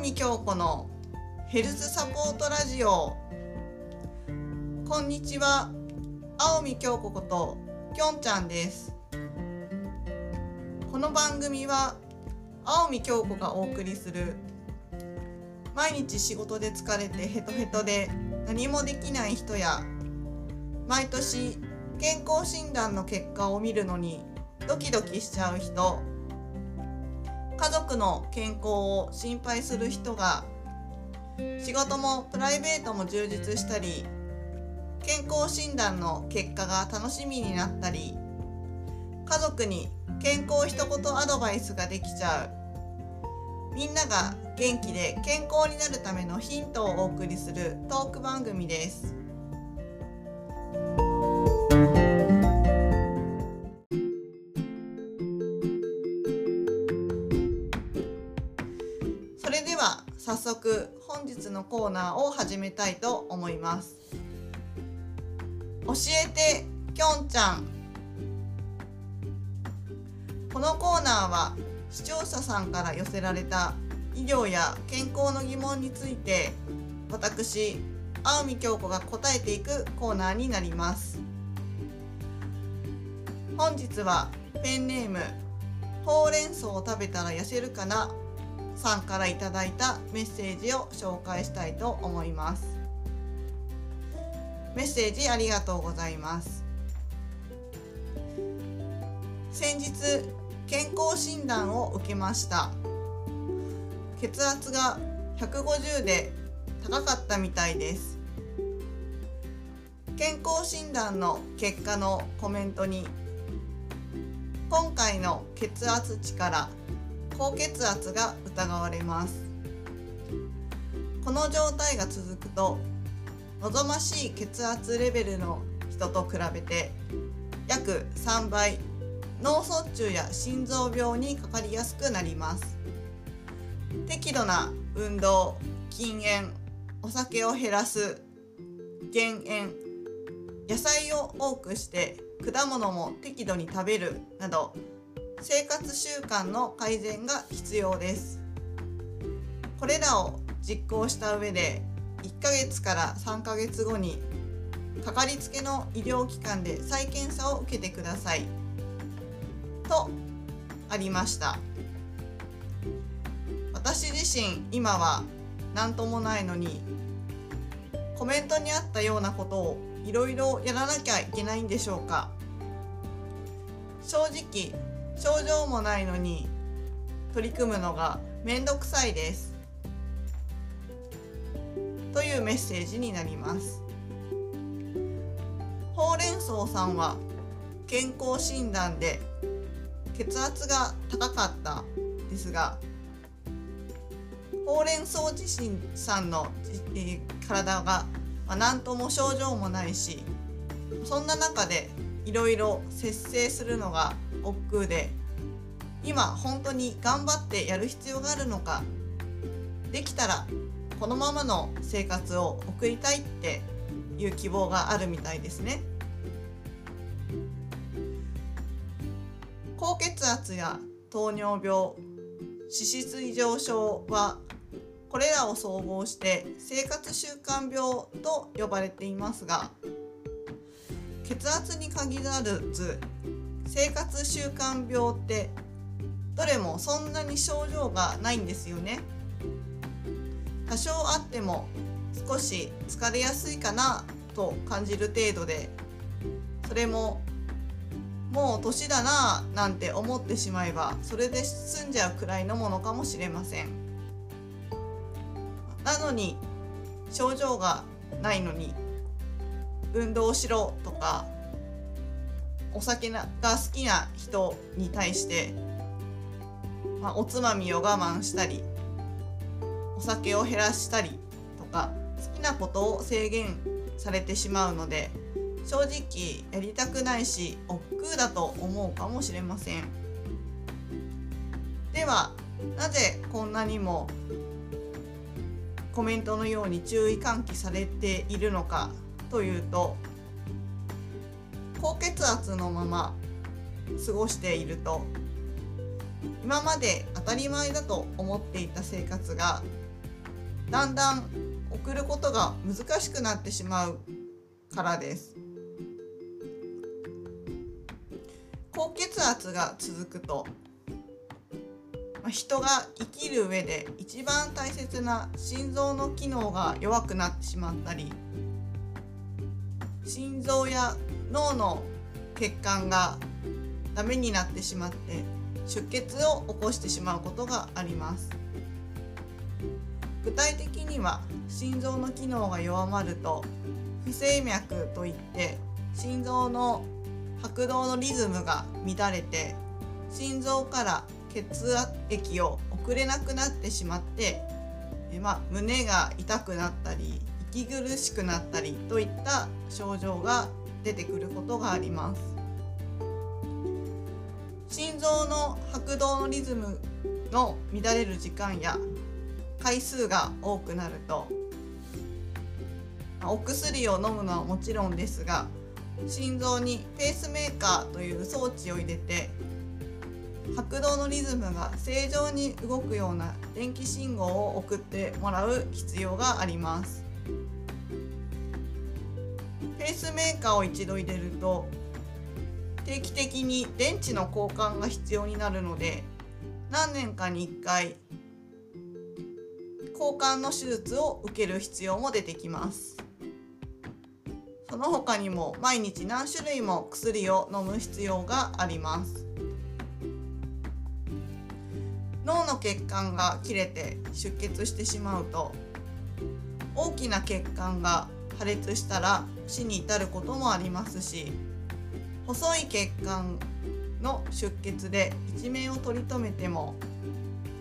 見京子のヘルスサポートラジオ。こんにちは。青見京子こときょんちゃんです。この番組は青見京子がお送りする。毎日仕事で疲れてヘトヘトで何もできない人や毎年健康診断の結果を見るのにドキドキしちゃう人。家族の健康を心配する人が仕事もプライベートも充実したり健康診断の結果が楽しみになったり家族に健康一言アドバイスができちゃうみんなが元気で健康になるためのヒントをお送りするトーク番組です。のコーナーを始めたいと思います。教えてきょんちゃんこのコーナーは視聴者さんから寄せられた医療や健康の疑問について私青見京子が答えていくコーナーになります本日はペンネームほうれん草を食べたら痩せるかなさんからいただいたメッセージを紹介したいと思います。メッセージありがとうございます。先日健康診断を受けました。血圧が150で高かったみたいです。健康診断の結果のコメントに今回の血圧値から高血圧が疑われます。この状態が続くと望ましい血圧レベルの人と比べて約3倍脳卒中や心臓病にかかりやすくなります。適度な運動禁煙お酒を減らす減塩野菜を多くして果物も適度に食べるなど生活習慣の改善が必要です。これらを実行した上で1ヶ月から3ヶ月後にかかりつけの医療機関で再検査を受けてください。とありました。私自身今は何ともないのにコメントにあったようなことをいろいろやらなきゃいけないんでしょうか。正直症状もないのに取り組むのがめんどくさいです。というメッセージになります。ほうれん草さんは健康診断で血圧が高かったですがほうれん草自身さんの、えー、体が、まあ、何とも症状もないしそんな中でいろいろ節制するのが億劫で今本当に頑張ってやる必要があるのかできたらこのままの生活を送りたいっていう希望があるみたいですね。高血圧や糖尿病脂質異常症はこれらを総合して生活習慣病と呼ばれていますが血圧に限らず生活習慣病ってどれもそんなに症状がないんですよね。多少あっても少し疲れやすいかなと感じる程度でそれももう年だななんて思ってしまえばそれで済んじゃうくらいのものかもしれません。なのに症状がないのに運動しろとかお酒が好きな人に対して、まあ、おつまみを我慢したりお酒を減らしたりとか好きなことを制限されてしまうので正直やりたくないし億劫だと思うかもしれません。ではなぜこんなにもコメントのように注意喚起されているのかというと高血圧のまま過ごしていると。今まで当たり前だと思っていた生活がだんだん送ることが難しくなってしまうからです。高血圧が続くと人が生きる上で一番大切な心臓の機能が弱くなってしまったり心臓や脳の血管がダメになってしまって出血を起こしてしまうことがあります。具体的には心臓の機能が弱まると不整脈といって心臓の拍動のリズムが乱れて心臓から血液を送れなくなってしまってえ、まあ、胸が痛くなったり息苦しくなったりといった症状が出てくることがあります。心臓の拍動のリズムの乱れる時間や回数が多くなるとお薬を飲むのはもちろんですが心臓にペースメーカーという装置を入れて拍動のリズムが正常に動くような電気信号を送ってもらう必要があります。ペースメーカーを一度入れると定期的に電池の交換が必要になるので何年かに1回交換の手術を受ける必要も出てきます。その他にも毎日何種類も薬を飲む必要があります。脳の血管が切れて出血してしまうと大きな血管が破裂したら死に至ることもありますし細い血管の出血で一命を取り留めても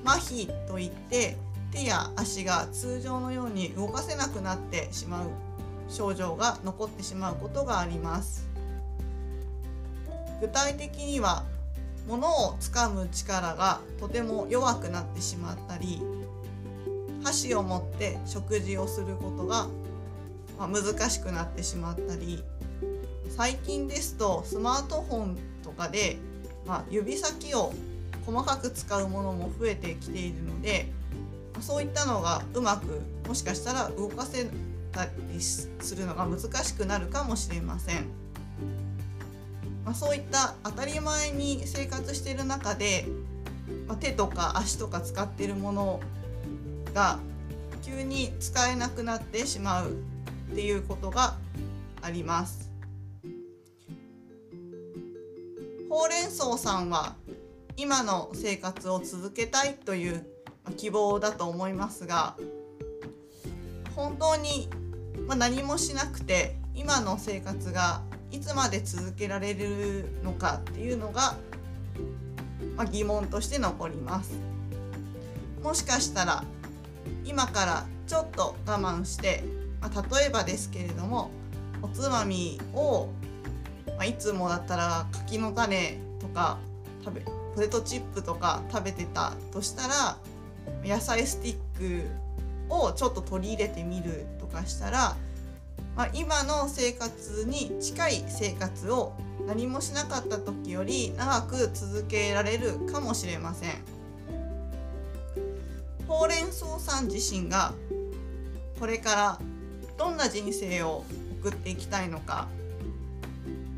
麻痺といって手や足が通常のように動かせなくなってしまう症状が残ってしまうことがあります。具体的には物を掴む力がとても弱くなってしまったり箸を持って食事をすることがま難しくなってしまったり最近ですとスマートフォンとかで、まあ、指先を細かく使うものも増えてきているのでそういったのがうまくもしかしたら動かせたりするのが難しくなるかもしれません。まあ、そういった当たり前に生活している中で、まあ、手とか足とか使っているものが急に使えなくなってしまうっていうことがあります。ほうれん草さんは今の生活を続けたいという希望だと思いますが本当に何もしなくて今の生活がいつまで続けられるのかっていうのが、ま疑問として残りますもしかしたら今からちょっと我慢して、あ、例えばですけれどもおつまみを、まあ、いつもだったら柿の種とか食べポテトチップとか食べてたとしたら野菜スティックをちょっと取り入れてみるとかしたら、まあ、今の生活に近い生活を何もしなかった時より長く続けられるかもしれません。ほうれん草さん自身がこれからどんな人生を送っていきたいのか、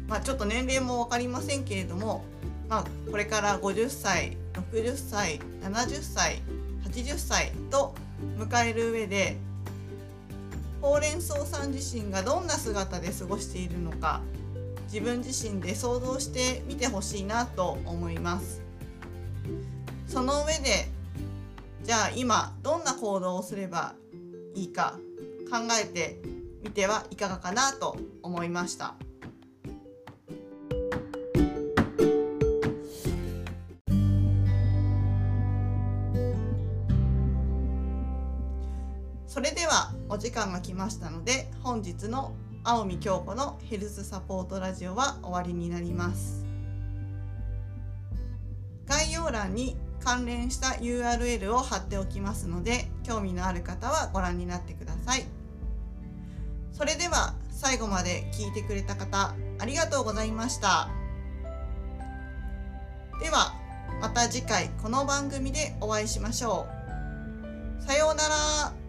まあ、ちょっと年齢も分かりませんけれども、まあ、これから50歳60歳70歳80歳と迎える上でほうれん草さん自身がどんな姿で過ごしているのか自分自身で想像してみてほしいなと思います。その上でじゃあ今どんな行動をすればいいか。考えてみてはいかがかなと思いました。それではお時間が来ましたので本日の青見京子のヘルスサポートラジオは終わりになります概要欄に関連した URL を貼っておきますので興味のある方はご覧になってくださいそれでは最後まで聞いてくれた方ありがとうございました。ではまた次回この番組でお会いしましょう。さようなら。